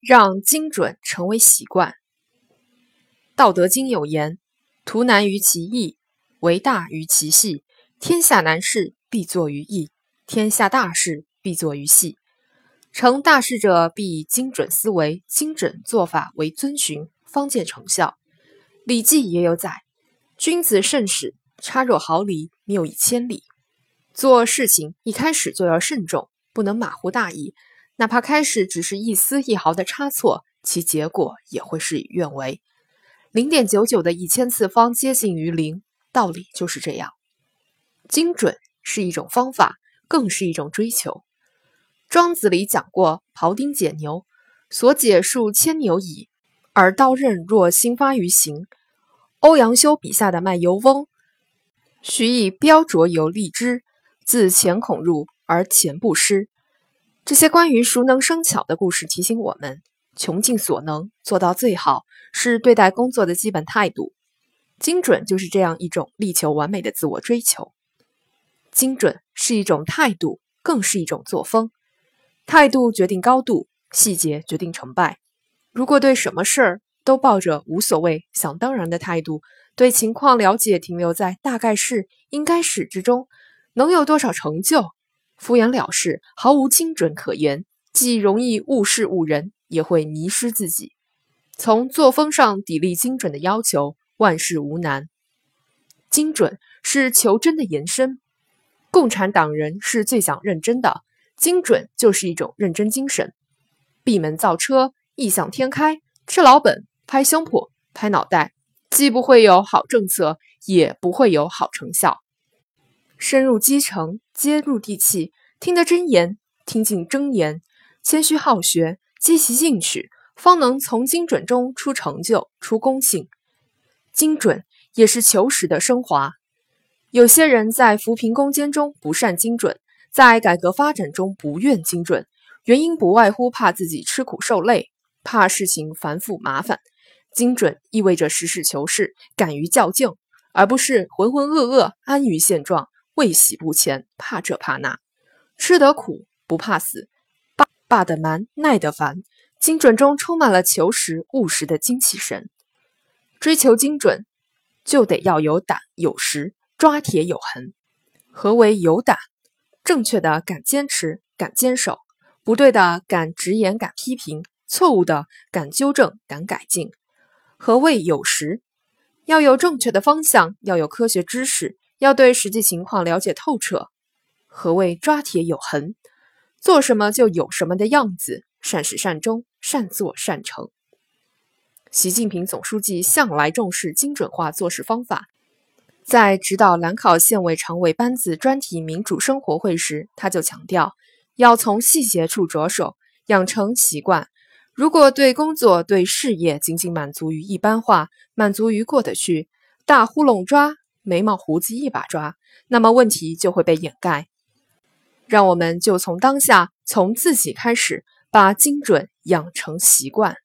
让精准成为习惯。《道德经》有言：“图难于其易，为大于其细。天下难事必作于易，天下大事必作于细。”成大事者必以精准思维、精准做法为遵循，方见成效。《礼记》也有载：“君子慎始，差若毫厘，谬以千里。”做事情一开始就要慎重，不能马虎大意。哪怕开始只是一丝一毫的差错，其结果也会事与愿违。零点九九的一千次方接近于零，道理就是这样。精准是一种方法，更是一种追求。庄子里讲过“庖丁解牛，所解数千牛矣，而刀刃若新发于形。”欧阳修笔下的卖油翁，须以标着油立之，自钱孔入而钱不失。这些关于熟能生巧的故事提醒我们，穷尽所能做到最好是对待工作的基本态度。精准就是这样一种力求完美的自我追求。精准是一种态度，更是一种作风。态度决定高度，细节决定成败。如果对什么事儿都抱着无所谓、想当然的态度，对情况了解停留在大概是、应该是之中，能有多少成就？敷衍了事，毫无精准可言，既容易误事误人，也会迷失自己。从作风上砥砺精准的要求，万事无难。精准是求真的延伸。共产党人是最讲认真的，精准就是一种认真精神。闭门造车，异想天开，吃老本，拍胸脯，拍脑袋，既不会有好政策，也不会有好成效。深入基层，接入地气，听得真言，听进真言，谦虚好学，积极进取，方能从精准中出成就、出公信。精准也是求实的升华。有些人在扶贫攻坚中不善精准，在改革发展中不愿精准，原因不外乎怕自己吃苦受累，怕事情繁复麻烦。精准意味着实事求是，敢于较劲，而不是浑浑噩噩、安于现状。畏喜不前，怕这怕那，吃得苦不怕死，霸霸得蛮，耐得烦。精准中充满了求实务实的精气神。追求精准，就得要有胆有识，抓铁有痕。何为有胆？正确的敢坚持，敢坚守；不对的敢直言，敢批评；错误的敢纠正，敢改进。何谓有识？要有正确的方向，要有科学知识。要对实际情况了解透彻。何谓抓铁有痕？做什么就有什么的样子，善始善终，善作善成。习近平总书记向来重视精准化做事方法，在指导兰考县委常委班子专题民主生活会时，他就强调，要从细节处着手，养成习惯。如果对工作、对事业仅仅满足于一般化，满足于过得去，大呼隆抓。眉毛胡子一把抓，那么问题就会被掩盖。让我们就从当下，从自己开始，把精准养成习惯。